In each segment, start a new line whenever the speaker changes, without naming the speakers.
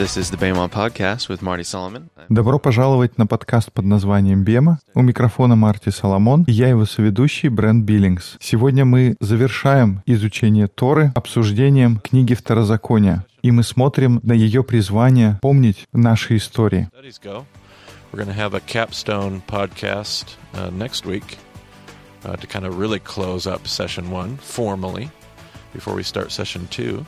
This is the Bema Podcast with Marty Solomon.
Добро пожаловать на подкаст под названием «Бема». У микрофона Марти Соломон, и я его соведущий Брент Биллингс. Сегодня мы завершаем изучение Торы обсуждением книги Второзакония, и мы смотрим на ее призвание помнить наши истории.
Studies go. We're going to have a capstone podcast uh, next week uh, to kind of really close up session one formally before we start session two.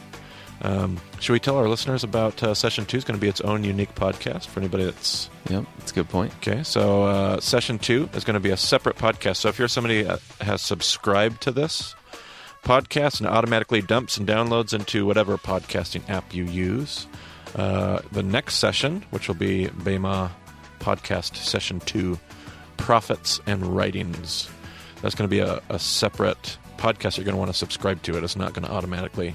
Um, should we tell our listeners about uh, session two? Is going to be its own unique podcast for anybody that's
Yep, that's a good point.
okay. So uh, session two is going to be a separate podcast. So if you're somebody that has subscribed to this podcast and automatically dumps and downloads into whatever podcasting app you use, uh, the next session, which will be Bema podcast session two, Profits and writings. That's going to be a, a separate podcast. You're going to want to subscribe to it. It's not going to automatically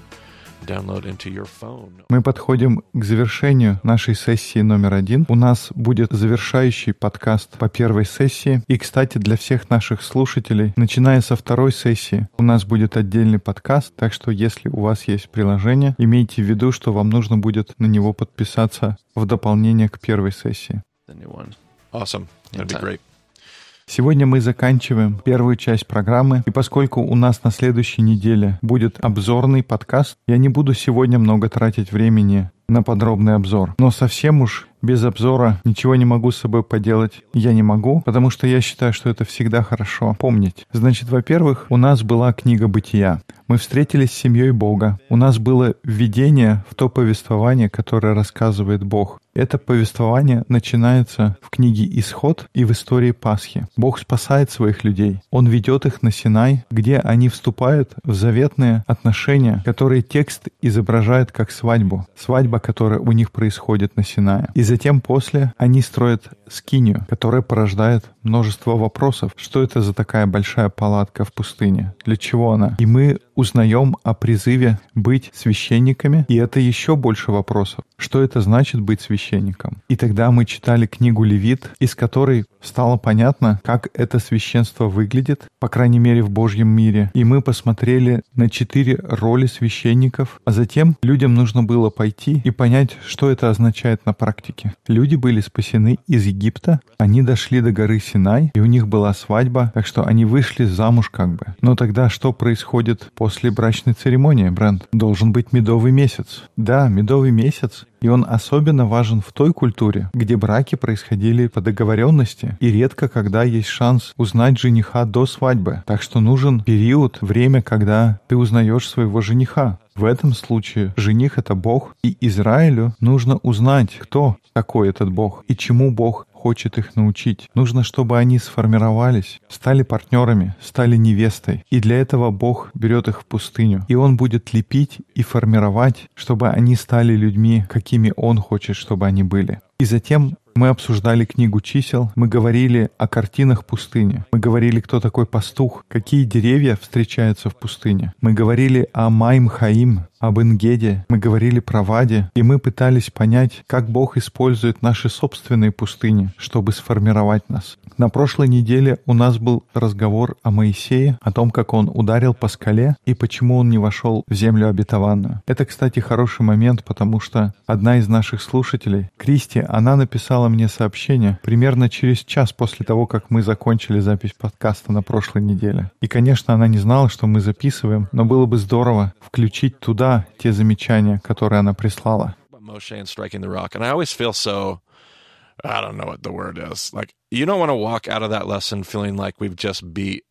download into your phone.
Мы подходим к завершению нашей сессии номер один. У нас будет завершающий подкаст по первой сессии. И, кстати, для всех наших слушателей, начиная со второй сессии, у нас будет отдельный подкаст. Так что, если у вас есть приложение, имейте в виду, что вам нужно будет на него подписаться в дополнение к первой сессии.
Awesome. That'd be great.
Сегодня мы заканчиваем первую часть программы, и поскольку у нас на следующей неделе будет обзорный подкаст, я не буду сегодня много тратить времени на подробный обзор. Но совсем уж без обзора ничего не могу с собой поделать. Я не могу, потому что я считаю, что это всегда хорошо помнить. Значит, во-первых, у нас была книга «Бытия». Мы встретились с семьей Бога. У нас было введение в то повествование, которое рассказывает Бог. Это повествование начинается в книге «Исход» и в истории Пасхи. Бог спасает своих людей. Он ведет их на Синай, где они вступают в заветные отношения, которые текст изображает как свадьбу. Свадьба, которая у них происходит на Синае. И затем после они строят скинию, которая порождает множество вопросов. Что это за такая большая палатка в пустыне? Для чего она? И мы узнаем о призыве быть священниками, и это еще больше вопросов. Что это значит быть священником? И тогда мы читали книгу Левит, из которой стало понятно, как это священство выглядит, по крайней мере в Божьем мире. И мы посмотрели на четыре роли священников, а затем людям нужно было пойти и понять, что это означает на практике. Люди были спасены из Египта, они дошли до горы Синай, и у них была свадьба, так что они вышли замуж как бы. Но тогда что происходит после брачной церемонии, Брент? Должен быть медовый месяц. Да, медовый месяц, и он особенно важен в той культуре, где браки происходили по договоренности, и редко когда есть шанс узнать жениха до свадьбы. Так что нужен период, время, когда ты узнаешь своего жениха. В этом случае жених — это Бог, и Израилю нужно узнать, кто такой этот Бог и чему Бог хочет их научить. Нужно, чтобы они сформировались, стали партнерами, стали невестой. И для этого Бог берет их в пустыню. И Он будет лепить и формировать, чтобы они стали людьми, какими Он хочет, чтобы они были. И затем мы обсуждали книгу чисел, мы говорили о картинах пустыни, мы говорили, кто такой пастух, какие деревья встречаются в пустыне. Мы говорили о Майм Хаим, об Ингеде, мы говорили про Ваде, и мы пытались понять, как Бог использует наши собственные пустыни, чтобы сформировать нас. На прошлой неделе у нас был разговор о Моисее, о том, как он ударил по скале и почему он не вошел в землю обетованную. Это, кстати, хороший момент, потому что одна из наших слушателей, Кристи, она написала мне сообщение примерно через час после того, как мы закончили запись подкаста на прошлой неделе. И, конечно, она не знала, что мы записываем, но было бы здорово включить туда те замечания, которые она прислала.
I don't know what the word is. Like, you don't want to walk out of that lesson feeling like we've just beat,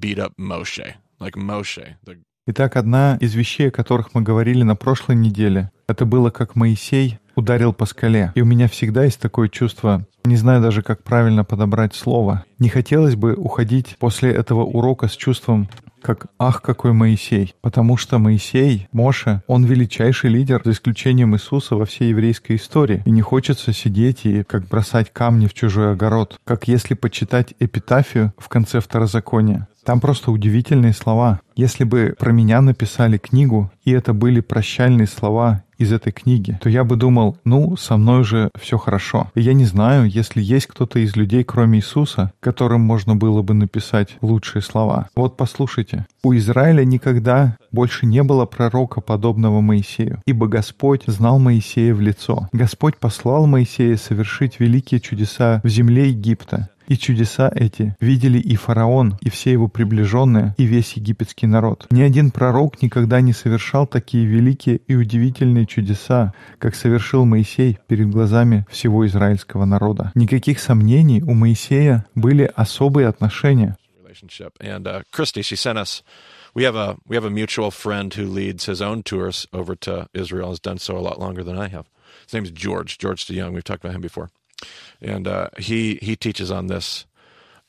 beat up Moshe. Like Moshe, the
Итак, одна из вещей, о которых мы говорили на прошлой неделе, это было как Моисей ударил по скале. И у меня всегда есть такое чувство, не знаю даже, как правильно подобрать слово. Не хотелось бы уходить после этого урока с чувством, как «Ах, какой Моисей!» Потому что Моисей, Моше, он величайший лидер, за исключением Иисуса во всей еврейской истории. И не хочется сидеть и как бросать камни в чужой огород. Как если почитать эпитафию в конце Второзакония. Там просто удивительные слова. Если бы про меня написали книгу, и это были прощальные слова из этой книги, то я бы думал, ну, со мной же все хорошо. И я не знаю, если есть кто-то из людей, кроме Иисуса, которым можно было бы написать лучшие слова. Вот послушайте. У Израиля никогда больше не было пророка, подобного Моисею, ибо Господь знал Моисея в лицо. Господь послал Моисея совершить великие чудеса в земле Египта, и чудеса эти видели и фараон, и все его приближенные, и весь египетский народ. Ни один пророк никогда не совершал такие великие и удивительные чудеса, как совершил Моисей перед глазами всего израильского народа. Никаких сомнений у Моисея были особые отношения.
And uh, Christy, she sent us. We have a we have a mutual friend who leads his own tours over to Israel. Has done so a lot longer than I have. His name is George George DeYoung. We've talked about him before. And uh, he he teaches on this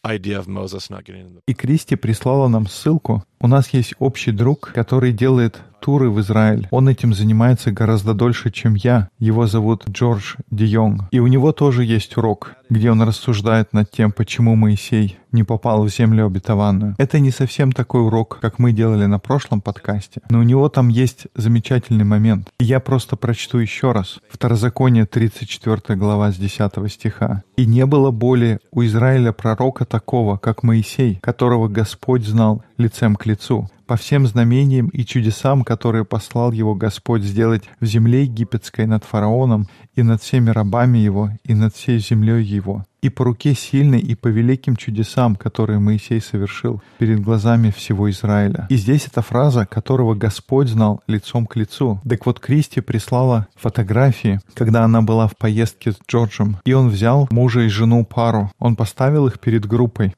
idea of Moses not getting in the...
И Кристи прислала нам ссылку. У нас есть общий друг, который делает туры в Израиль. Он этим занимается гораздо дольше, чем я. Его зовут Джордж Ди Йонг. И у него тоже есть урок, где он рассуждает над тем, почему Моисей не попал в землю обетованную. Это не совсем такой урок, как мы делали на прошлом подкасте, но у него там есть замечательный момент. И я просто прочту еще раз. Второзаконие 34 глава с 10 стиха. «И не было более у Израиля пророка такого, как Моисей, которого Господь знал лицем к лицу, по всем знамениям и чудесам, которые послал его Господь сделать в земле египетской над фараоном и над всеми рабами его и над всей землей его, и по руке сильной и по великим чудесам, которые Моисей совершил перед глазами всего Израиля. И здесь эта фраза, которого Господь знал лицом к лицу. Так вот, Кристи прислала фотографии, когда она была в поездке с Джорджем, и он взял мужа и жену пару. Он поставил их перед группой.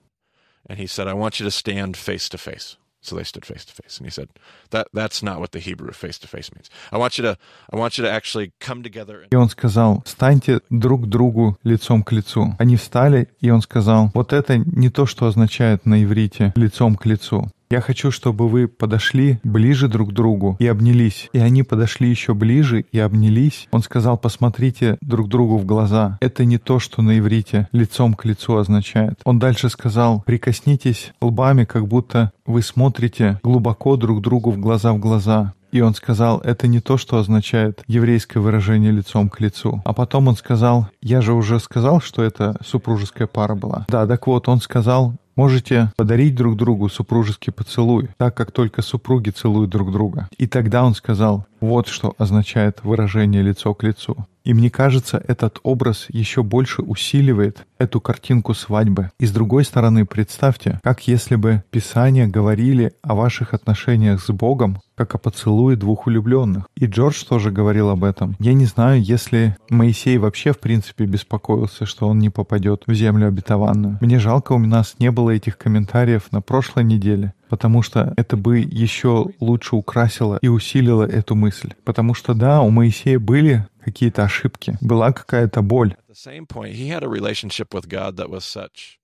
And he said, I want you to stand face to face. So they stood face to face, and he said, "That that's not what the Hebrew face to face means. I want you to I want you to actually come together."
И он сказал, "Станьте друг другу лицом к лицу." Они встали, и он сказал, "Вот это не то, что означает на иврите лицом к лицу. Я хочу, чтобы вы подошли ближе друг к другу и обнялись. И они подошли еще ближе и обнялись. Он сказал, посмотрите друг другу в глаза. Это не то, что на иврите лицом к лицу означает. Он дальше сказал, прикоснитесь лбами, как будто вы смотрите глубоко друг другу в глаза в глаза. И он сказал, это не то, что означает еврейское выражение лицом к лицу. А потом он сказал, я же уже сказал, что это супружеская пара была. Да, так вот, он сказал, Можете подарить друг другу супружеский поцелуй, так как только супруги целуют друг друга. И тогда он сказал, вот что означает выражение лицо к лицу. И мне кажется, этот образ еще больше усиливает эту картинку свадьбы. И с другой стороны, представьте, как если бы Писания говорили о ваших отношениях с Богом, как о поцелуе двух влюбленных. И Джордж тоже говорил об этом. Я не знаю, если Моисей вообще в принципе беспокоился, что он не попадет в землю обетованную. Мне жалко, у нас не было этих комментариев на прошлой неделе потому что это бы еще лучше украсило и усилило эту мысль. Потому что да, у Моисея были какие-то ошибки, была какая-то боль.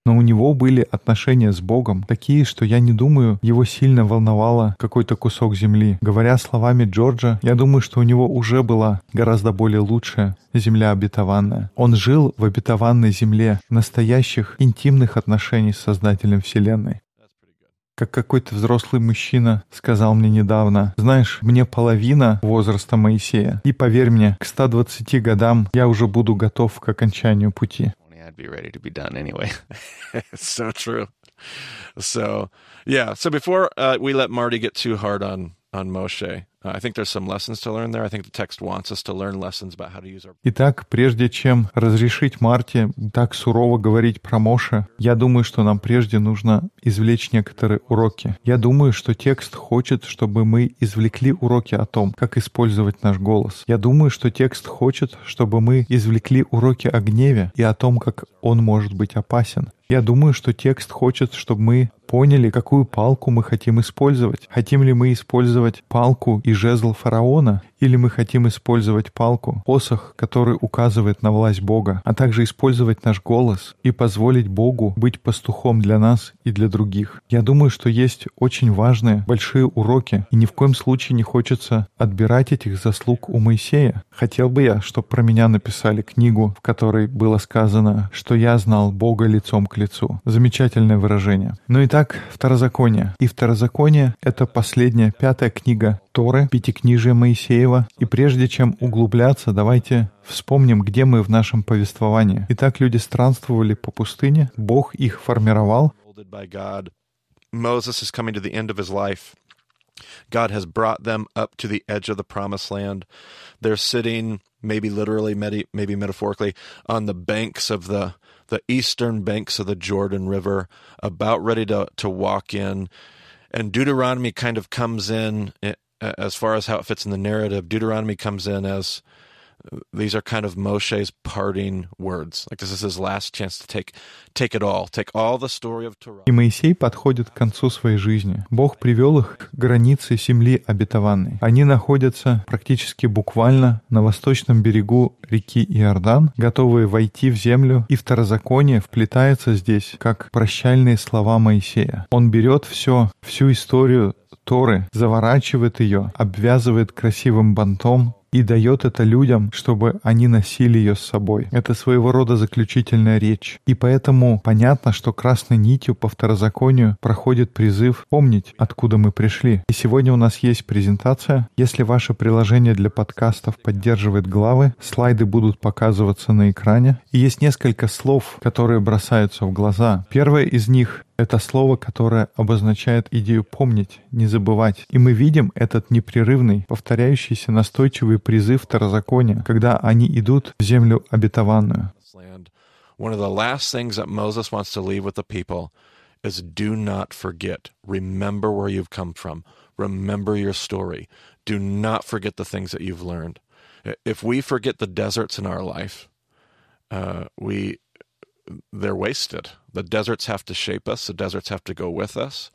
Но у него были отношения с Богом такие, что я не думаю, его сильно волновало какой-то кусок земли. Говоря словами Джорджа, я думаю, что у него уже была гораздо более лучшая земля обетованная. Он жил в обетованной земле настоящих интимных отношений с Создателем Вселенной. Как какой-то взрослый мужчина сказал мне недавно, знаешь, мне половина возраста Моисея. И поверь мне, к 120 годам я уже буду готов к окончанию пути.
so yeah. So before uh, we let Marty get too hard on on Moshe,
Итак, прежде чем разрешить Марте так сурово говорить про Моше, я думаю, что нам прежде нужно извлечь некоторые уроки. Я думаю, что текст хочет, чтобы мы извлекли уроки о том, как использовать наш голос. Я думаю, что текст хочет, чтобы мы извлекли уроки о гневе и о том, как он может быть опасен. Я думаю, что текст хочет, чтобы мы поняли, какую палку мы хотим использовать. Хотим ли мы использовать палку и жезл фараона, или мы хотим использовать палку, посох, который указывает на власть Бога, а также использовать наш голос и позволить Богу быть пастухом для нас и для других. Я думаю, что есть очень важные, большие уроки, и ни в коем случае не хочется отбирать этих заслуг у Моисея. Хотел бы я, чтобы про меня написали книгу, в которой было сказано, что я знал Бога лицом к лицу. Замечательное выражение. Ну и так, Второзаконие. И Второзаконие — это последняя, пятая книга Торы, Пятикнижия Моисеева, этого. И прежде чем углубляться, давайте вспомним, где мы в нашем повествовании. Итак, люди странствовали по пустыне, Бог их формировал.
Moses is coming to the end of his life. God has brought them up to the edge of the promised land. They're sitting, maybe literally, maybe metaphorically, on the banks of the the eastern banks of the Jordan River, about ready to to walk in. And Deuteronomy kind of comes in eh, as far as how it fits in the narrative. Deuteronomy comes in as these are kind of Moshe's parting words. Like this is his last chance to take, take it all, take all the story of Torah.
И Моисей подходит к концу своей жизни. Бог привел их к границе земли обетованной. Они находятся практически буквально на восточном берегу реки Иордан, готовые войти в землю, и второзаконие вплетается здесь, как прощальные слова Моисея. Он берет все, всю историю Торы, заворачивает ее, обвязывает красивым бантом, и дает это людям, чтобы они носили ее с собой. Это своего рода заключительная речь. И поэтому понятно, что красной нитью по второзаконию проходит призыв помнить, откуда мы пришли. И сегодня у нас есть презентация. Если ваше приложение для подкастов поддерживает главы, слайды будут показываться на экране. И есть несколько слов, которые бросаются в глаза. Первое из них это слово, которое обозначает идею помнить, не забывать. И мы видим этот непрерывный, повторяющийся настойчивый призыв второзакония, когда они идут в землю обетованную.
If we forget the deserts in our life, uh, we they're wasted. The deserts have to shape us, the deserts have to go with us.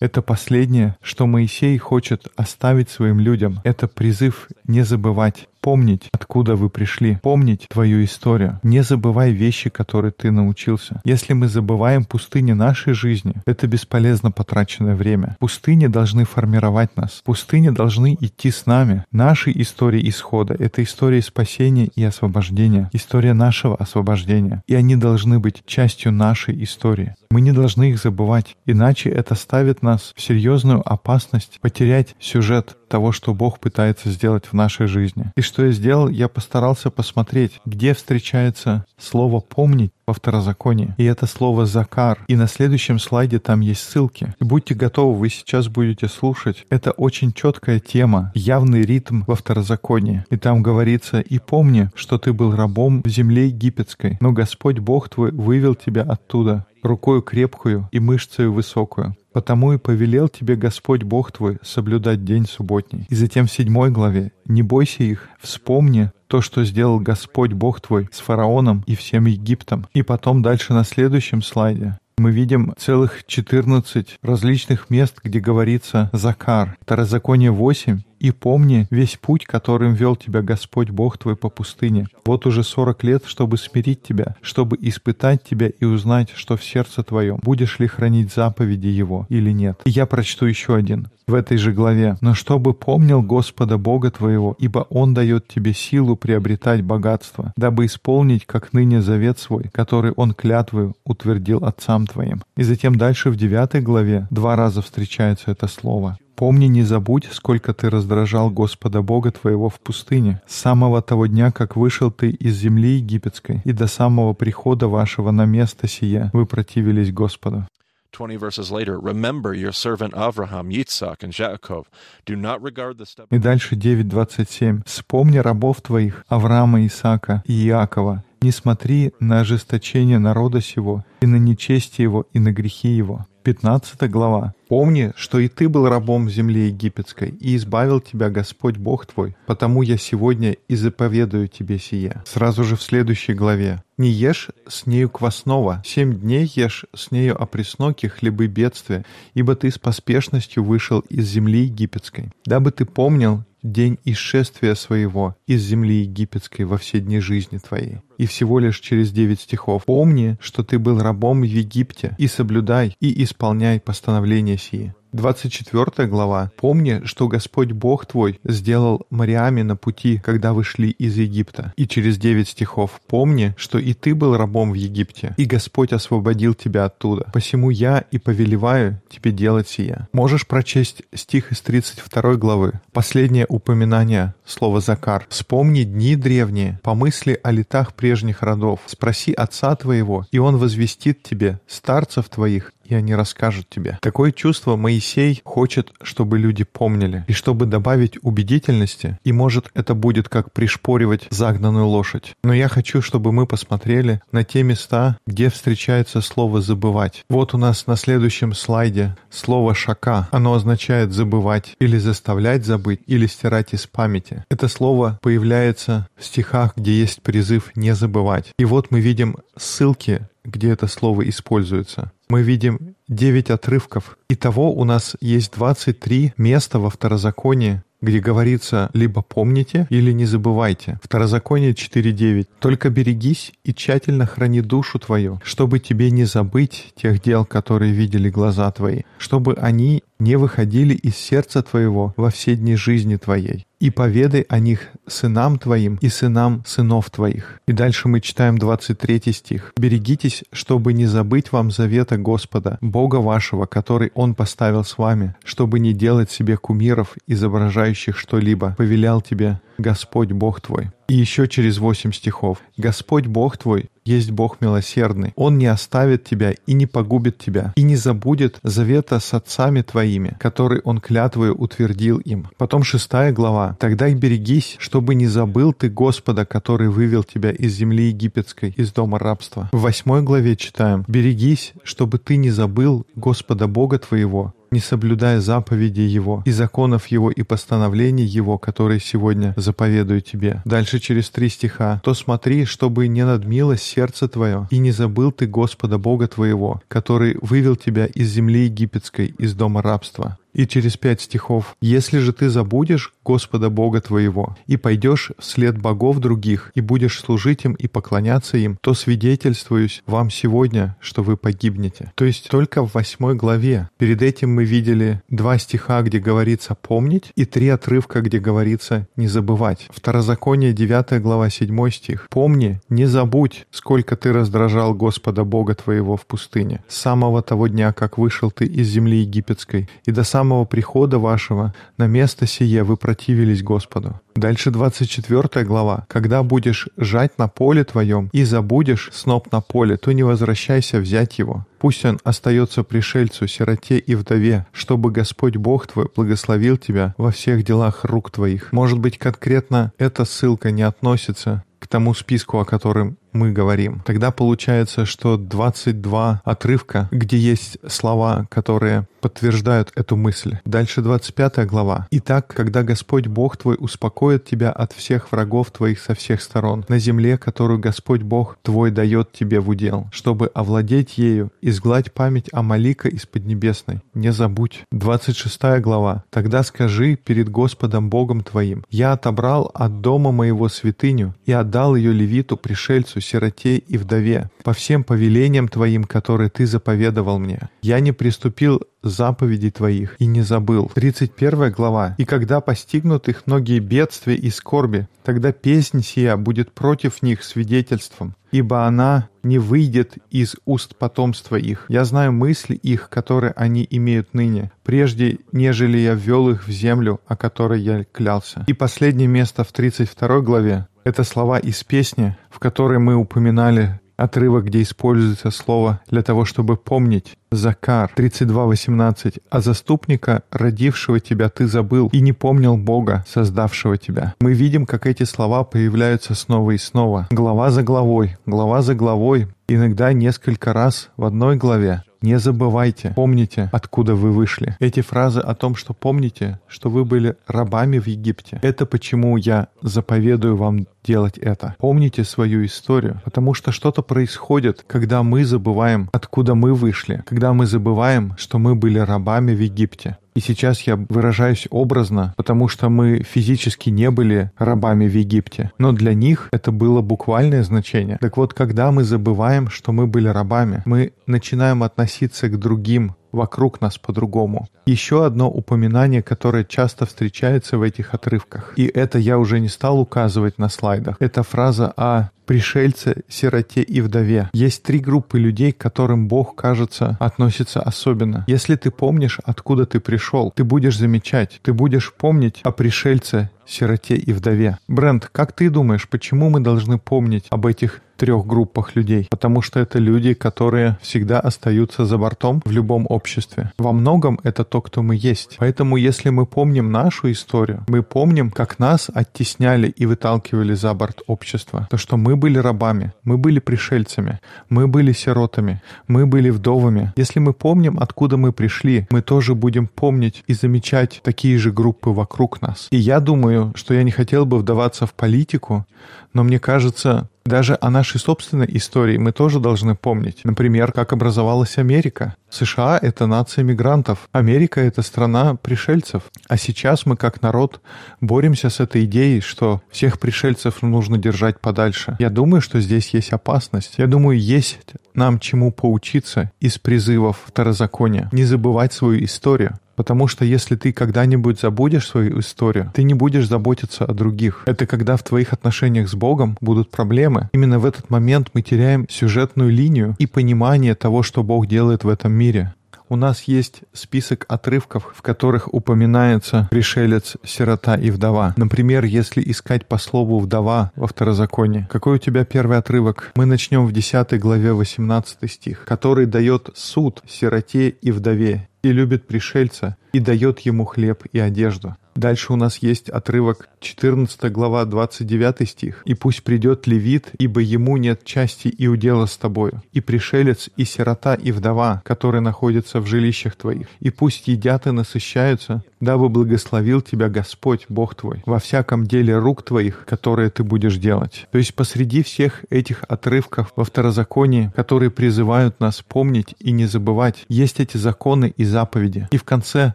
Это последнее, что Моисей хочет оставить своим людям. Это призыв не забывать помнить, откуда вы пришли, помнить твою историю. Не забывай вещи, которые ты научился. Если мы забываем пустыни нашей жизни, это бесполезно потраченное время. Пустыни должны формировать нас. Пустыни должны идти с нами. Наши истории исхода — это история спасения и освобождения, история нашего освобождения. И они должны быть частью нашей истории. Мы не должны их забывать, иначе это ставит нас в серьезную опасность потерять сюжет того, что Бог пытается сделать в нашей жизни. И что я сделал, я постарался посмотреть, где встречается слово «помнить» во второзаконии. И это слово «закар». И на следующем слайде там есть ссылки. И будьте готовы, вы сейчас будете слушать. Это очень четкая тема, явный ритм во второзаконии. И там говорится «И помни, что ты был рабом в земле египетской, но Господь Бог твой вывел тебя оттуда, рукою крепкую и мышцею высокую. Потому и повелел тебе Господь Бог твой соблюдать день субботний. И затем в седьмой главе «Не бойся их, вспомни то, что сделал Господь Бог твой с фараоном и всем Египтом». И потом дальше на следующем слайде мы видим целых 14 различных мест, где говорится «закар». Второзаконие 8 и помни весь путь, которым вел тебя Господь Бог твой по пустыне. Вот уже сорок лет, чтобы смирить тебя, чтобы испытать тебя и узнать, что в сердце твоем, будешь ли хранить заповеди Его или нет. И я прочту еще один в этой же главе. «Но чтобы помнил Господа Бога твоего, ибо Он дает тебе силу приобретать богатство, дабы исполнить, как ныне завет свой, который Он клятвою утвердил отцам твоим». И затем дальше в девятой главе два раза встречается это слово. Помни, не забудь, сколько ты раздражал Господа Бога твоего в пустыне, с самого того дня, как вышел ты из земли египетской, и до самого прихода вашего на место сие вы противились Господу.
20 verses later, remember your servant Avraham, Yitzhak, and Jacob. Do not regard the step...
И дальше 9.27. «Вспомни рабов твоих, Авраама, Исаака и Иакова, не смотри на ожесточение народа сего, и на нечестие его, и на грехи его. 15 глава. «Помни, что и ты был рабом в земле египетской, и избавил тебя Господь Бог твой, потому я сегодня и заповедую тебе сие». Сразу же в следующей главе. «Не ешь с нею квасного, семь дней ешь с нею опреснокие хлебы бедствия, ибо ты с поспешностью вышел из земли египетской, дабы ты помнил день исшествия своего из земли египетской во все дни жизни твоей. и всего лишь через 9 стихов. «Помни, что ты был рабом в Египте, и соблюдай, и исполняй постановления сии». 24 глава. «Помни, что Господь Бог твой сделал морями на пути, когда вы шли из Египта». И через 9 стихов. «Помни, что и ты был рабом в Египте, и Господь освободил тебя оттуда. Посему я и повелеваю тебе делать сия». Можешь прочесть стих из 32 главы. Последнее упоминание слова «закар». «Вспомни дни древние, помысли о летах прежних родов, спроси отца твоего, и он возвестит тебе, старцев твоих, и они расскажут тебе. Такое чувство Моисей хочет, чтобы люди помнили. И чтобы добавить убедительности, и может это будет как пришпоривать загнанную лошадь. Но я хочу, чтобы мы посмотрели на те места, где встречается слово «забывать». Вот у нас на следующем слайде слово «шака». Оно означает «забывать» или «заставлять забыть» или «стирать из памяти». Это слово появляется в стихах, где есть призыв «не забывать». И вот мы видим ссылки где это слово используется. Мы видим 9 отрывков. Итого у нас есть 23 места во второзаконии, где говорится либо помните или не забывайте. Второзаконие 4.9. Только берегись и тщательно храни душу твою, чтобы тебе не забыть тех дел, которые видели глаза твои, чтобы они не выходили из сердца твоего во все дни жизни твоей. И поведай о них сынам твоим и сынам сынов твоих. И дальше мы читаем 23 стих. «Берегитесь, чтобы не забыть вам завета Господа, Бога вашего, который Он поставил с вами, чтобы не делать себе кумиров, изображающих что-либо, повелял тебе Господь Бог твой». И еще через восемь стихов. «Господь Бог твой есть Бог милосердный. Он не оставит тебя и не погубит тебя, и не забудет завета с отцами твоими, который Он клятвою утвердил им». Потом шестая глава. «Тогда и берегись, чтобы не забыл ты Господа, который вывел тебя из земли египетской, из дома рабства». В восьмой главе читаем «Берегись, чтобы ты не забыл Господа Бога твоего, не соблюдая заповедей Его и законов Его и постановлений Его, которые сегодня заповедую тебе. Дальше через три стиха. «То смотри, чтобы не надмилось сердце твое, и не забыл ты Господа Бога твоего, который вывел тебя из земли египетской, из дома рабства. И через пять стихов «Если же ты забудешь Господа Бога твоего и пойдешь вслед богов других и будешь служить им и поклоняться им, то свидетельствуюсь вам сегодня, что вы погибнете». То есть только в восьмой главе. Перед этим мы видели два стиха, где говорится «помнить» и три отрывка, где говорится «не забывать». Второзаконие 9 глава 7 стих «Помни, не забудь, сколько ты раздражал Господа Бога твоего в пустыне, с самого того дня, как вышел ты из земли египетской, и до самого самого прихода вашего на место сие вы противились Господу. Дальше 24 глава. «Когда будешь жать на поле твоем и забудешь сноп на поле, то не возвращайся взять его. Пусть он остается пришельцу, сироте и вдове, чтобы Господь Бог твой благословил тебя во всех делах рук твоих». Может быть, конкретно эта ссылка не относится к тому списку, о котором мы говорим. Тогда получается, что 22 отрывка, где есть слова, которые подтверждают эту мысль. Дальше 25 глава. «Итак, когда Господь Бог твой успокоит тебя от всех врагов твоих со всех сторон, на земле, которую Господь Бог твой дает тебе в удел, чтобы овладеть ею, изгладь память Амалика из Поднебесной. Не забудь». 26 глава. «Тогда скажи перед Господом Богом твоим, я отобрал от дома моего святыню и отдал ее левиту, пришельцу, сироте и вдове, по всем повелениям Твоим, которые Ты заповедовал мне. Я не приступил заповедей Твоих и не забыл». 31 глава. «И когда постигнут их многие бедствия и скорби, тогда песнь сия будет против них свидетельством, ибо она не выйдет из уст потомства их. Я знаю мысли их, которые они имеют ныне, прежде, нежели я ввел их в землю, о которой я клялся». И последнее место в 32 главе. Это слова из песни, в которой мы упоминали отрывок, где используется слово для того, чтобы помнить. Закар 32.18. «А заступника, родившего тебя, ты забыл и не помнил Бога, создавшего тебя». Мы видим, как эти слова появляются снова и снова. Глава за главой, глава за главой, иногда несколько раз в одной главе. Не забывайте, помните, откуда вы вышли. Эти фразы о том, что помните, что вы были рабами в Египте. Это почему я заповедую вам делать это. Помните свою историю, потому что что-то происходит, когда мы забываем, откуда мы вышли, когда мы забываем, что мы были рабами в Египте. И сейчас я выражаюсь образно, потому что мы физически не были рабами в Египте. Но для них это было буквальное значение. Так вот, когда мы забываем, что мы были рабами, мы начинаем относиться к другим вокруг нас по-другому. Еще одно упоминание, которое часто встречается в этих отрывках, и это я уже не стал указывать на слайдах, это фраза о пришельце, сироте и вдове. Есть три группы людей, к которым Бог, кажется, относится особенно. Если ты помнишь, откуда ты пришел, ты будешь замечать, ты будешь помнить о пришельце, сироте и вдове. Брент, как ты думаешь, почему мы должны помнить об этих трех группах людей? Потому что это люди, которые всегда остаются за бортом в любом обществе. Во многом это то, кто мы есть. Поэтому если мы помним нашу историю, мы помним, как нас оттесняли и выталкивали за борт общества, то, что мы были рабами, мы были пришельцами, мы были сиротами, мы были вдовами. Если мы помним, откуда мы пришли, мы тоже будем помнить и замечать такие же группы вокруг нас. И я думаю, что я не хотел бы вдаваться в политику, но мне кажется, даже о нашей собственной истории мы тоже должны помнить. Например, как образовалась Америка. США — это нация мигрантов. Америка — это страна пришельцев. А сейчас мы как народ боремся с этой идеей, что всех пришельцев нужно держать подальше. Я думаю, что здесь есть опасность. Я думаю, есть нам чему поучиться из призывов второзакония. Не забывать свою историю. Потому что если ты когда-нибудь забудешь свою историю, ты не будешь заботиться о других. Это когда в твоих отношениях с Богом будут проблемы. Именно в этот момент мы теряем сюжетную линию и понимание того, что Бог делает в этом мире. У нас есть список отрывков, в которых упоминается пришелец, сирота и вдова. Например, если искать по слову «вдова» во второзаконии. Какой у тебя первый отрывок? Мы начнем в 10 главе 18 стих, который дает суд сироте и вдове и любит пришельца, и дает ему хлеб и одежду. Дальше у нас есть отрывок 14 глава 29 стих. «И пусть придет левит, ибо ему нет части и удела с тобою, и пришелец, и сирота, и вдова, которые находятся в жилищах твоих. И пусть едят и насыщаются, дабы благословил тебя Господь, Бог твой, во всяком деле рук твоих, которые ты будешь делать». То есть посреди всех этих отрывков во второзаконии, которые призывают нас помнить и не забывать, есть эти законы и заповеди. И в конце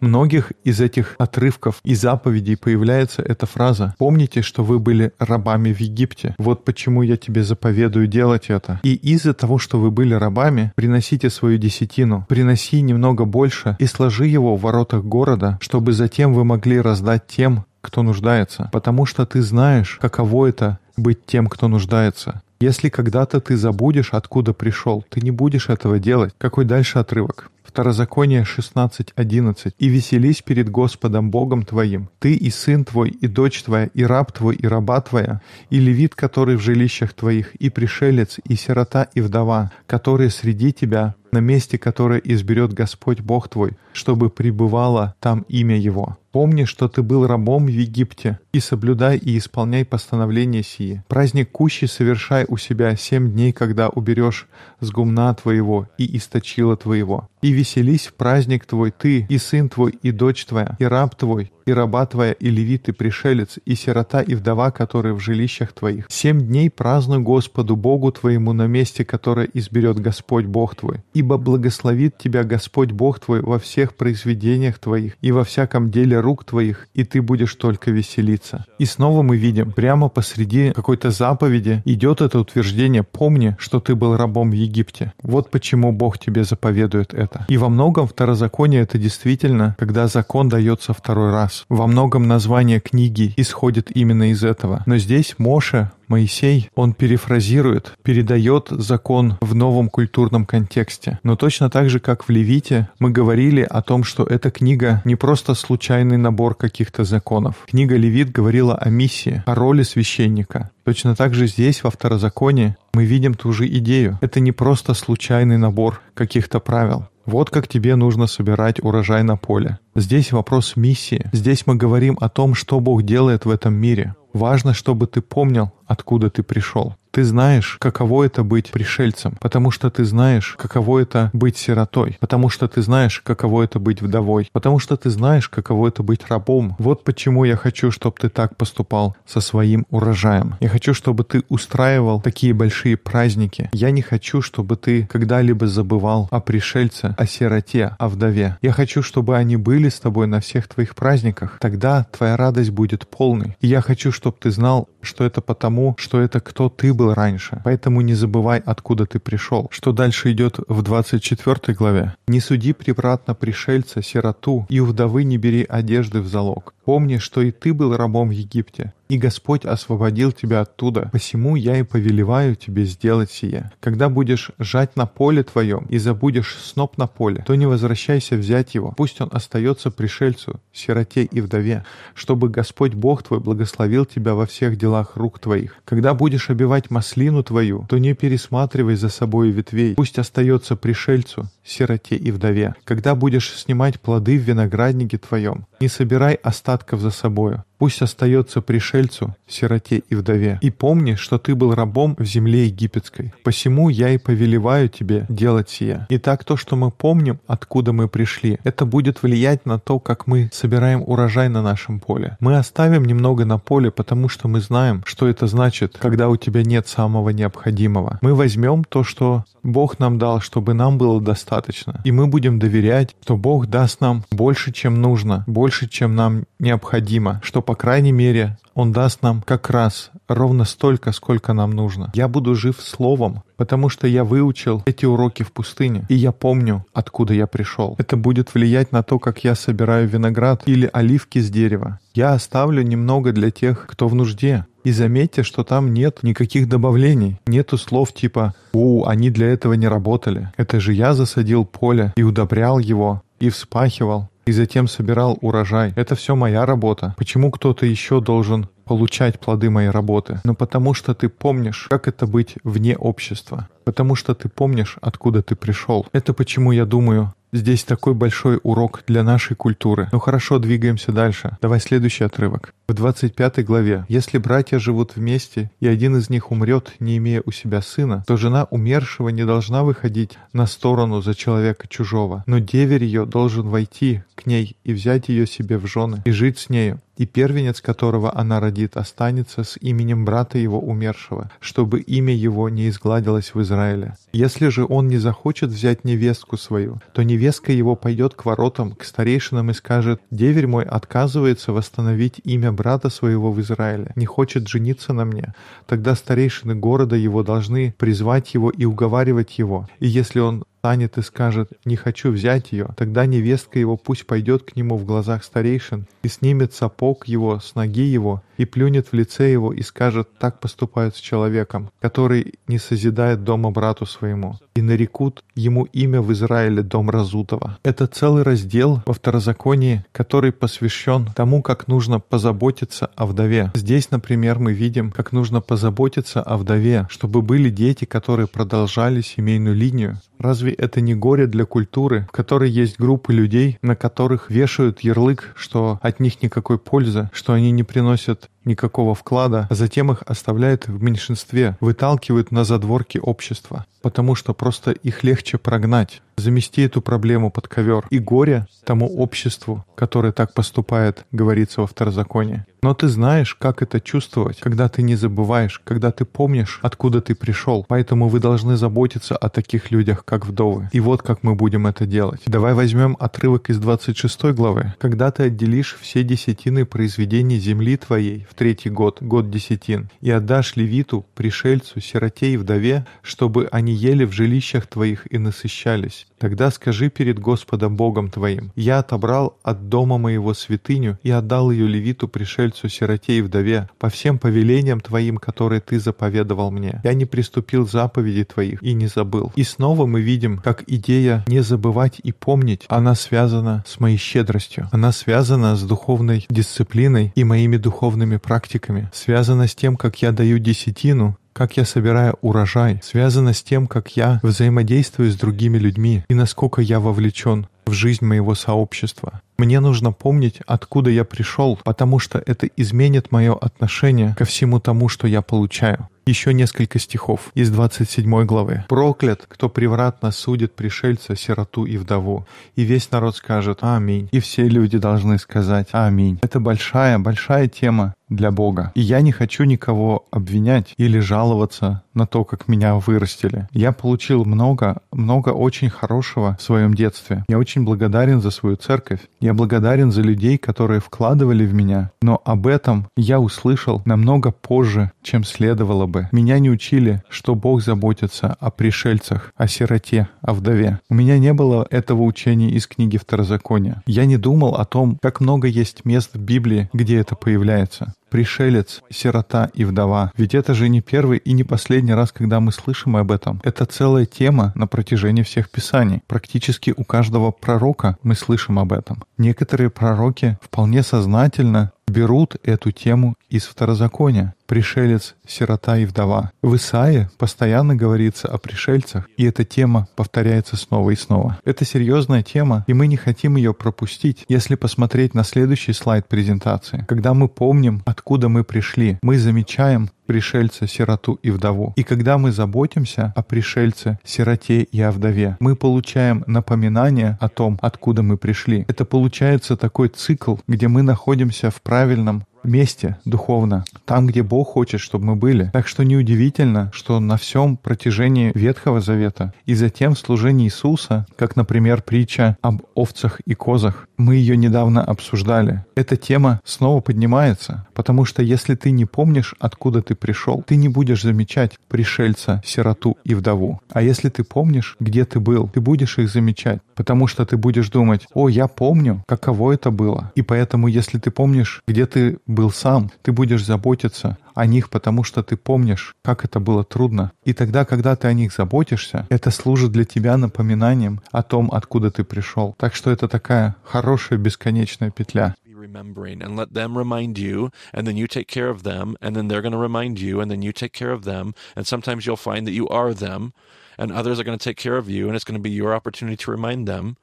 многих из этих отрывков и заповедей появляется эта фраза «Помните, что вы были рабами в Египте? Вот почему я тебе заповедую делать это. И из-за того, что вы были рабами, приносите свою десятину, приноси немного больше и сложи его в воротах города, чтобы затем вы могли раздать тем, кто нуждается, потому что ты знаешь, каково это быть тем, кто нуждается. Если когда-то ты забудешь, откуда пришел, ты не будешь этого делать. Какой дальше отрывок? Второзаконие 16.11. «И веселись перед Господом Богом твоим, ты и сын твой, и дочь твоя, и раб твой, и раба твоя, и левит, который в жилищах твоих, и пришелец, и сирота, и вдова, которые среди тебя, на месте, которое изберет Господь Бог твой, чтобы пребывало там имя Его. Помни, что ты был рабом в Египте, и соблюдай и исполняй постановления сии. Праздник кущи совершай у себя семь дней, когда уберешь с гумна твоего и источила твоего. И веселись в праздник твой ты, и сын твой, и дочь твоя, и раб твой, и раба твоя, и левит, и пришелец, и сирота, и вдова, которые в жилищах твоих. Семь дней празднуй Господу Богу твоему на месте, которое изберет Господь Бог твой. Ибо благословит тебя Господь Бог твой во всех произведениях твоих и во всяком деле рук твоих, и ты будешь только веселиться. И снова мы видим, прямо посреди какой-то заповеди идет это утверждение «Помни, что ты был рабом в Египте». Вот почему Бог тебе заповедует это. И во многом второзаконие это действительно, когда закон дается второй раз. Во многом название книги исходит именно из этого. Но здесь Моше Моисей, он перефразирует, передает закон в новом культурном контексте. Но точно так же, как в Левите, мы говорили о том, что эта книга не просто случайный набор каких-то законов. Книга Левит говорила о миссии, о роли священника. Точно так же здесь, во второзаконии, мы видим ту же идею. Это не просто случайный набор каких-то правил. Вот как тебе нужно собирать урожай на поле. Здесь вопрос миссии. Здесь мы говорим о том, что Бог делает в этом мире. Важно, чтобы ты помнил, откуда ты пришел. Ты знаешь, каково это быть пришельцем, потому что ты знаешь, каково это быть сиротой, потому что ты знаешь, каково это быть вдовой, потому что ты знаешь, каково это быть рабом. Вот почему я хочу, чтобы ты так поступал со своим урожаем. Я хочу, чтобы ты устраивал такие большие праздники. Я не хочу, чтобы ты когда-либо забывал о пришельце, о сироте, о вдове. Я хочу, чтобы они были с тобой на всех твоих праздниках. Тогда твоя радость будет полной. И я хочу, чтобы ты знал, что это потому, что это кто ты был раньше. Поэтому не забывай, откуда ты пришел. Что дальше идет в 24 главе. «Не суди превратно пришельца, сироту, и у вдовы не бери одежды в залог. Помни, что и ты был рабом в Египте, и Господь освободил тебя оттуда. Посему я и повелеваю тебе сделать сие. Когда будешь жать на поле твоем и забудешь сноп на поле, то не возвращайся взять его. Пусть он остается пришельцу, сироте и вдове, чтобы Господь Бог твой благословил тебя во всех делах рук твоих. Когда будешь обивать маслину твою, то не пересматривай за собой ветвей. Пусть остается пришельцу, сироте и вдове. Когда будешь снимать плоды в винограднике твоем, не собирай остатков за собою. Пусть остается пришельцу, сироте и вдове. И помни, что ты был рабом в земле египетской. Посему я и повелеваю тебе делать сие. Итак, то, что мы помним, откуда мы пришли, это будет влиять на то, как мы собираем урожай на нашем поле. Мы оставим немного на поле, потому что мы знаем, что это значит, когда у тебя нет самого необходимого. Мы возьмем то, что Бог нам дал, чтобы нам было достаточно. И мы будем доверять, что Бог даст нам больше, чем нужно, больше, чем нам необходимо, что по крайней мере, Он даст нам как раз ровно столько, сколько нам нужно. Я буду жив словом, потому что я выучил эти уроки в пустыне, и я помню, откуда я пришел. Это будет влиять на то, как я собираю виноград или оливки с дерева. Я оставлю немного для тех, кто в нужде. И заметьте, что там нет никаких добавлений. Нету слов типа «У, они для этого не работали». Это же я засадил поле и удобрял его, и вспахивал, и затем собирал урожай. Это все моя работа. Почему кто-то еще должен получать плоды моей работы? Ну потому что ты помнишь, как это быть вне общества. Потому что ты помнишь, откуда ты пришел. Это почему я думаю, Здесь такой большой урок для нашей культуры. Ну хорошо, двигаемся дальше. Давай следующий отрывок. В 25 главе. «Если братья живут вместе, и один из них умрет, не имея у себя сына, то жена умершего не должна выходить на сторону за человека чужого, но деверь ее должен войти к ней и взять ее себе в жены, и жить с нею, и первенец, которого она родит, останется с именем брата его умершего, чтобы имя его не изгладилось в Израиле. Если же он не захочет взять невестку свою, то невестка его пойдет к воротам, к старейшинам и скажет, «Деверь мой отказывается восстановить имя брата своего в Израиле, не хочет жениться на мне». Тогда старейшины города его должны призвать его и уговаривать его. И если он встанет и скажет «не хочу взять ее», тогда невестка его пусть пойдет к нему в глазах старейшин и снимет сапог его с ноги его и плюнет в лице его и скажет «так поступают с человеком, который не созидает дома брату своему». И нарекут ему имя в Израиле дом разутого. Это целый раздел во второзаконии, который посвящен тому, как нужно позаботиться о вдове. Здесь, например, мы видим, как нужно позаботиться о вдове, чтобы были дети, которые продолжали семейную линию. Разве это не горе для культуры, в которой есть группы людей, на которых вешают ярлык, что от них никакой пользы, что они не приносят никакого вклада, а затем их оставляют в меньшинстве, выталкивают на задворки общества, потому что просто их легче прогнать, замести эту проблему под ковер. И горе тому обществу, которое так поступает, говорится во второзаконии. Но ты знаешь, как это чувствовать, когда ты не забываешь, когда ты помнишь, откуда ты пришел. Поэтому вы должны заботиться о таких людях, как вдовы. И вот как мы будем это делать. Давай возьмем отрывок из 26 главы. «Когда ты отделишь все десятины произведений земли твоей в третий год, год десятин, и отдашь левиту, пришельцу, сироте и вдове, чтобы они ели в жилищах твоих и насыщались. Тогда скажи перед Господом Богом твоим, я отобрал от дома моего святыню и отдал ее левиту, пришельцу, сироте и вдове, по всем повелениям твоим, которые ты заповедовал мне. Я не приступил заповеди твоих и не забыл. И снова мы видим, как идея не забывать и помнить, она связана с моей щедростью. Она связана с духовной дисциплиной и моими духовными практиками, связана с тем, как я даю десятину, как я собираю урожай, связано с тем, как я взаимодействую с другими людьми и насколько я вовлечен в жизнь моего сообщества. Мне нужно помнить, откуда я пришел, потому что это изменит мое отношение ко всему тому, что я получаю. Еще несколько стихов из 27 главы. «Проклят, кто превратно судит пришельца, сироту и вдову». И весь народ скажет «Аминь». И все люди должны сказать «Аминь». Это большая, большая тема для Бога. И я не хочу никого обвинять или жаловаться на то, как меня вырастили. Я получил много, много очень хорошего в своем детстве. Я очень благодарен за свою церковь. Я благодарен за людей, которые вкладывали в меня. Но об этом я услышал намного позже, чем следовало бы. Меня не учили, что Бог заботится о пришельцах, о сироте, о вдове. У меня не было этого учения из книги Второзакония. Я не думал о том, как много есть мест в Библии, где это появляется пришелец, сирота и вдова. Ведь это же не первый и не последний раз, когда мы слышим об этом. Это целая тема на протяжении всех писаний. Практически у каждого пророка мы слышим об этом. Некоторые пророки вполне сознательно берут эту тему из второзакония. Пришелец, сирота и вдова. В Исаии постоянно говорится о пришельцах, и эта тема повторяется снова и снова. Это серьезная тема, и мы не хотим ее пропустить. Если посмотреть на следующий слайд презентации, когда мы помним, откуда мы пришли, мы замечаем, пришельца, сироту и вдову. И когда мы заботимся о пришельце, сироте и о вдове, мы получаем напоминание о том, откуда мы пришли. Это получается такой цикл, где мы находимся в правильном месте духовно, там, где Бог хочет, чтобы мы были. Так что неудивительно, что на всем протяжении Ветхого Завета и затем в служении Иисуса, как, например, притча об овцах и козах, мы ее недавно обсуждали. Эта тема снова поднимается, потому что если ты не помнишь, откуда ты пришел, ты не будешь замечать пришельца, сироту и вдову. А если ты помнишь, где ты был, ты будешь их замечать, потому что ты будешь думать, о, я помню, каково это было. И поэтому, если ты помнишь, где ты был сам, ты будешь заботиться о них, потому что ты помнишь, как это было трудно. И тогда, когда ты о них заботишься, это служит для тебя напоминанием о том, откуда ты пришел. Так что это такая хорошая бесконечная петля.
remembering and let them remind you and then you take care of them and then they're going to remind you and then you take care of them and sometimes you'll find that you are them and others are going to take care of you and it's going to be your opportunity to remind them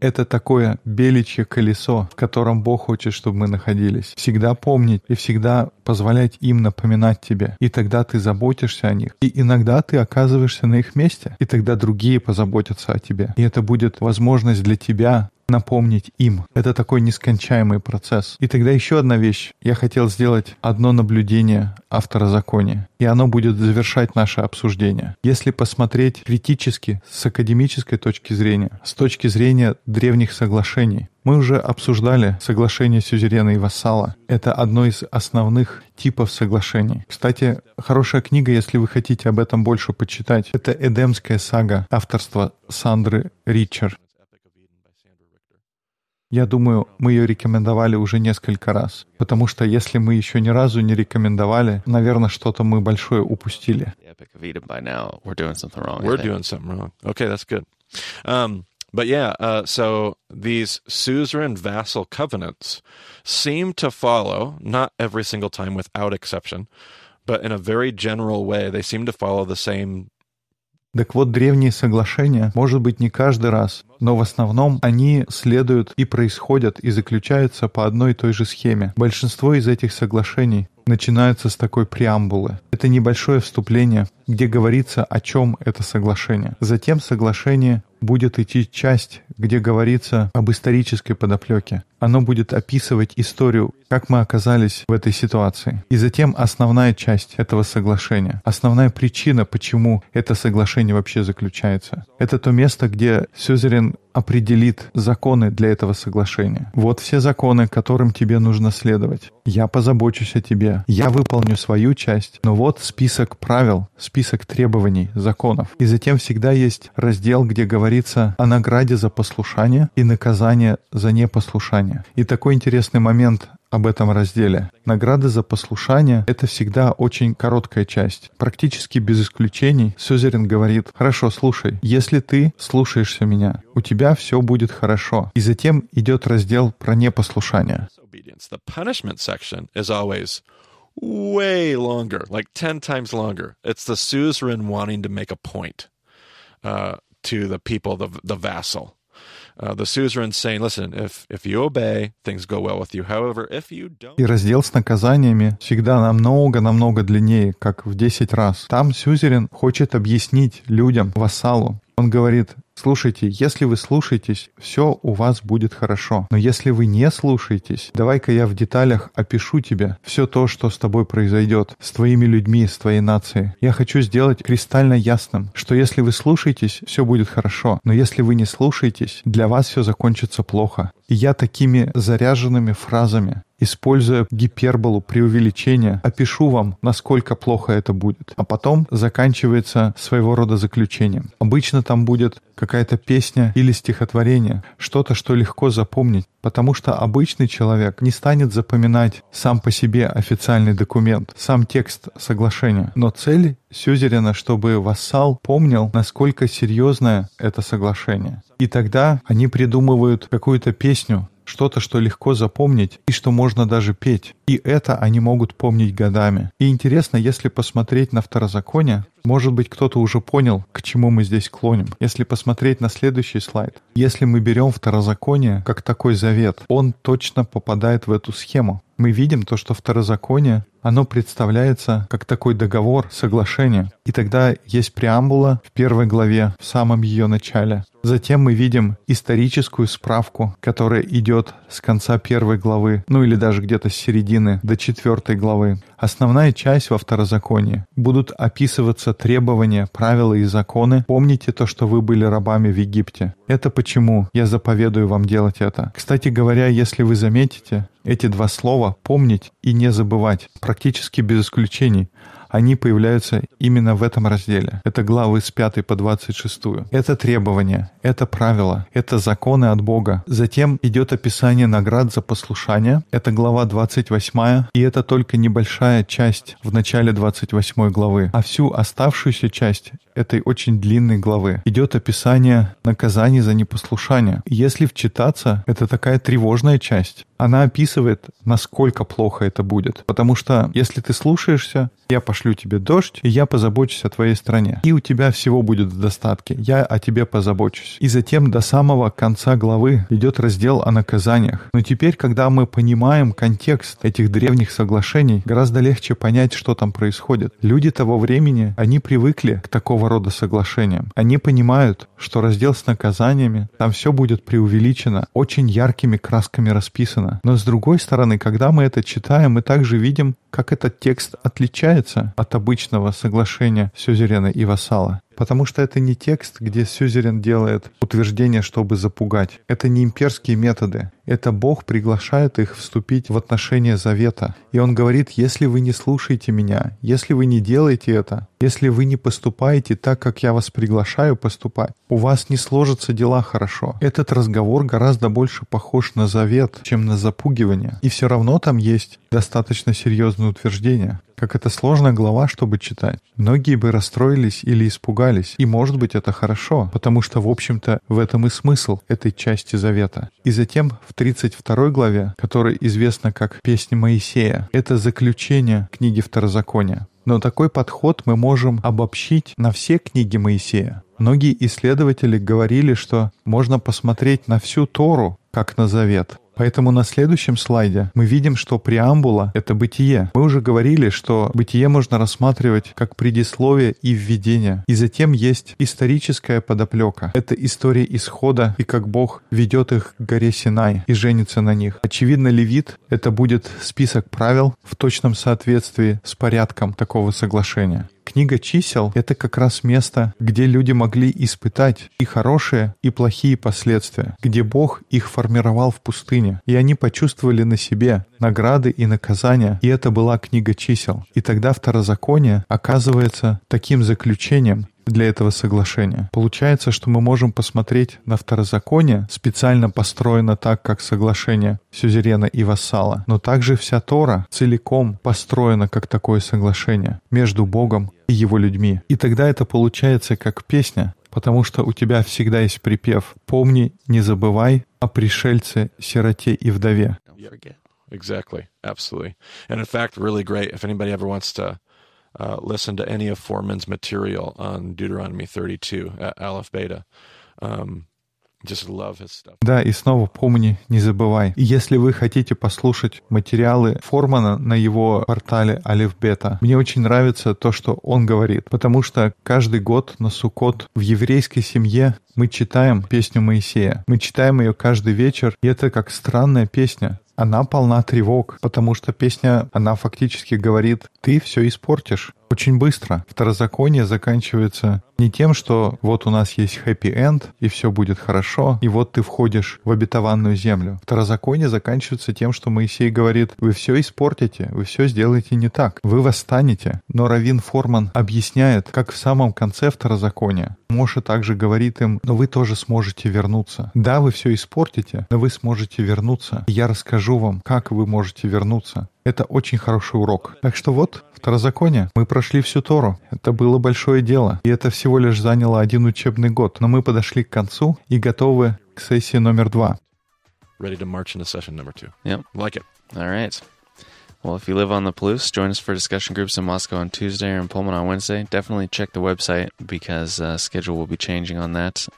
Это такое беличье колесо, в котором Бог хочет, чтобы мы находились. Всегда помнить и всегда позволять им напоминать тебе. И тогда ты заботишься о них. И иногда ты оказываешься на их месте. И тогда другие позаботятся о тебе. И это будет возможность для тебя напомнить им. Это такой нескончаемый процесс. И тогда еще одна вещь. Я хотел сделать одно наблюдение автора закония, и оно будет завершать наше обсуждение. Если посмотреть критически с академической точки зрения, с точки зрения древних соглашений, мы уже обсуждали соглашение сюзерена и вассала. Это одно из основных типов соглашений. Кстати, хорошая книга, если вы хотите об этом больше почитать, это «Эдемская сага» авторства Сандры Ричард. Я думаю, мы ее рекомендовали уже несколько раз. Потому что если мы еще ни разу не рекомендовали, наверное, что-то мы большое упустили.
Um, but yeah, uh, so these suzerain vassal covenants seem to follow, not every single time without exception, but in a very general way, they seem to follow the same
так вот, древние соглашения, может быть, не каждый раз, но в основном они следуют и происходят и заключаются по одной и той же схеме. Большинство из этих соглашений начинаются с такой преамбулы. Это небольшое вступление, где говорится, о чем это соглашение. Затем соглашение будет идти часть, где говорится об исторической подоплеке. Оно будет описывать историю, как мы оказались в этой ситуации. И затем основная часть этого соглашения. Основная причина, почему это соглашение вообще заключается. Это то место, где Сюзерин определит законы для этого соглашения. Вот все законы, которым тебе нужно следовать. Я позабочусь о тебе. Я выполню свою часть. Но вот список правил, список требований, законов. И затем всегда есть раздел, где говорится о награде за послушание и наказание за непослушание. И такой интересный момент об этом разделе. Награды за послушание — это всегда очень короткая часть. Практически без исключений Сюзерин говорит, «Хорошо, слушай, если ты слушаешься меня, у тебя все будет хорошо». И затем идет раздел про непослушание.
way longer, like 10 times longer. It's the suzerain wanting to make a point uh, to the people, the, the vassal.
И раздел с наказаниями всегда намного-намного длиннее, как в 10 раз. Там сюзерен хочет объяснить людям, вассалу. Он говорит, Слушайте, если вы слушаетесь, все у вас будет хорошо. Но если вы не слушаетесь, давай-ка я в деталях опишу тебе все то, что с тобой произойдет, с твоими людьми, с твоей нацией. Я хочу сделать кристально ясным, что если вы слушаетесь, все будет хорошо. Но если вы не слушаетесь, для вас все закончится плохо. И я такими заряженными фразами используя гиперболу преувеличения, опишу вам, насколько плохо это будет. А потом заканчивается своего рода заключением. Обычно там будет какая-то песня или стихотворение, что-то, что легко запомнить, потому что обычный человек не станет запоминать сам по себе официальный документ, сам текст соглашения. Но цель Сюзерина, чтобы вассал помнил, насколько серьезное это соглашение. И тогда они придумывают какую-то песню, что-то, что легко запомнить и что можно даже петь. И это они могут помнить годами. И интересно, если посмотреть на второзаконие, может быть, кто-то уже понял, к чему мы здесь клоним. Если посмотреть на следующий слайд, если мы берем второзаконие как такой завет, он точно попадает в эту схему. Мы видим то, что второзаконие, оно представляется как такой договор, соглашение. И тогда есть преамбула в первой главе, в самом ее начале. Затем мы видим историческую справку, которая идет с конца первой главы, ну или даже где-то с середины до четвертой главы. Основная часть во второзаконии будут описываться требования, правила и законы. Помните то, что вы были рабами в Египте. Это почему я заповедую вам делать это. Кстати говоря, если вы заметите, эти два слова «помнить» и «не забывать» практически без исключений – они появляются именно в этом разделе. Это главы с 5 по 26. Это требования, это правила, это законы от Бога. Затем идет описание наград за послушание. Это глава 28, и это только небольшая часть в начале 28 главы. А всю оставшуюся часть этой очень длинной главы идет описание наказаний за непослушание. Если вчитаться, это такая тревожная часть. Она описывает, насколько плохо это будет. Потому что если ты слушаешься, я пошлю тебе дождь, и я позабочусь о твоей стране. И у тебя всего будет в достатке. Я о тебе позабочусь. И затем до самого конца главы идет раздел о наказаниях. Но теперь, когда мы понимаем контекст этих древних соглашений, гораздо легче понять, что там происходит. Люди того времени, они привыкли к такого рода соглашениям. Они понимают, что раздел с наказаниями, там все будет преувеличено, очень яркими красками расписано. Но с другой стороны, когда мы это читаем, мы также видим, как этот текст отличается от обычного соглашения сюзерена и вассала. Потому что это не текст, где Сюзерен делает утверждение, чтобы запугать. Это не имперские методы. Это Бог приглашает их вступить в отношения завета. И Он говорит, если вы не слушаете меня, если вы не делаете это, если вы не поступаете так, как я вас приглашаю поступать, у вас не сложатся дела хорошо. Этот разговор гораздо больше похож на завет, чем на запугивание. И все равно там есть достаточно серьезное утверждение. Как это сложная глава, чтобы читать. Многие бы расстроились или испугались. И может быть это хорошо, потому что, в общем-то, в этом и смысл этой части завета. И затем в 32 главе, которая известна как «Песня Моисея», это заключение книги Второзакония. Но такой подход мы можем обобщить на все книги Моисея. Многие исследователи говорили, что можно посмотреть на всю Тору как на завет. Поэтому на следующем слайде мы видим, что преамбула — это бытие. Мы уже говорили, что бытие можно рассматривать как предисловие и введение. И затем есть историческая подоплека. Это история исхода и как Бог ведет их к горе Синай и женится на них. Очевидно, Левит — это будет список правил в точном соответствии с порядком такого соглашения. Книга чисел — это как раз место, где люди могли испытать и хорошие, и плохие последствия, где Бог их формировал в пустыне, и они почувствовали на себе награды и наказания, и это была книга чисел. И тогда второзаконие оказывается таким заключением, для этого соглашения. Получается, что мы можем посмотреть на второзаконие, специально построено так, как соглашение сюзерена и вассала, но также вся Тора целиком построена как такое соглашение между Богом и его людьми. И тогда это получается как песня, потому что у тебя всегда есть припев «Помни, не забывай о пришельце, сироте и вдове».
Exactly, absolutely. And in fact, really great if anybody ever wants to uh, listen to any of Foreman's material on Deuteronomy 32 at Aleph Beta. Um, Just love his stuff.
Да, и снова помни, не забывай. И если вы хотите послушать материалы Формана на его портале Алиф Бета, мне очень нравится то, что он говорит, потому что каждый год на Суккот в еврейской семье мы читаем песню Моисея. Мы читаем ее каждый вечер, и это как странная песня она полна тревог, потому что песня, она фактически говорит, ты все испортишь очень быстро. Второзаконие заканчивается не тем, что вот у нас есть хэппи-энд, и все будет хорошо, и вот ты входишь в обетованную землю. Второзаконие заканчивается тем, что Моисей говорит, вы все испортите, вы все сделаете не так, вы восстанете. Но Равин Форман объясняет, как в самом конце второзакония. Моша также говорит им, но вы тоже сможете вернуться. Да, вы все испортите, но вы сможете вернуться. Я расскажу вам, как вы можете вернуться. Это очень хороший урок. Так что вот, Второзаконие. Мы прошли всю Тору. Это было большое дело. И это всего лишь заняло один учебный год. Но мы подошли к концу и готовы к сессии номер два.
Ready to march into session number two.
Yep.
Like it.
All right. Well, if you live on the Palouse, join us for discussion groups in Moscow on Tuesday or in Pullman on Wednesday. Definitely check the website because uh, schedule will be changing on that.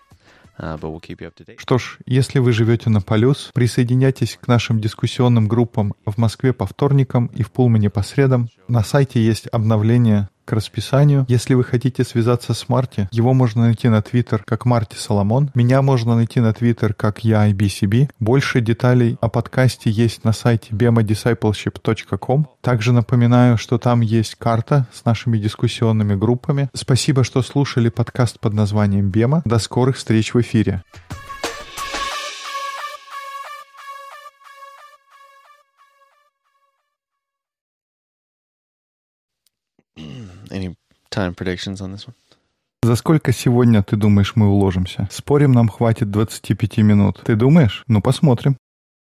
Что ж, если вы живете на Полюс, присоединяйтесь к нашим дискуссионным группам в Москве по вторникам и в Пулмане по средам. На сайте есть обновление к расписанию. Если вы хотите связаться с Марти, его можно найти на Твиттер как Марти Соломон. Меня можно найти на Твиттер как я IBCB. Больше деталей о подкасте есть на сайте bemadiscipleship.com. Также напоминаю, что там есть карта с нашими дискуссионными группами. Спасибо, что слушали подкаст под названием Бема. До скорых встреч в эфире.
Any time predictions on this one?
За сколько сегодня, ты думаешь, мы уложимся? Спорим, нам хватит 25 минут. Ты думаешь? Ну, посмотрим.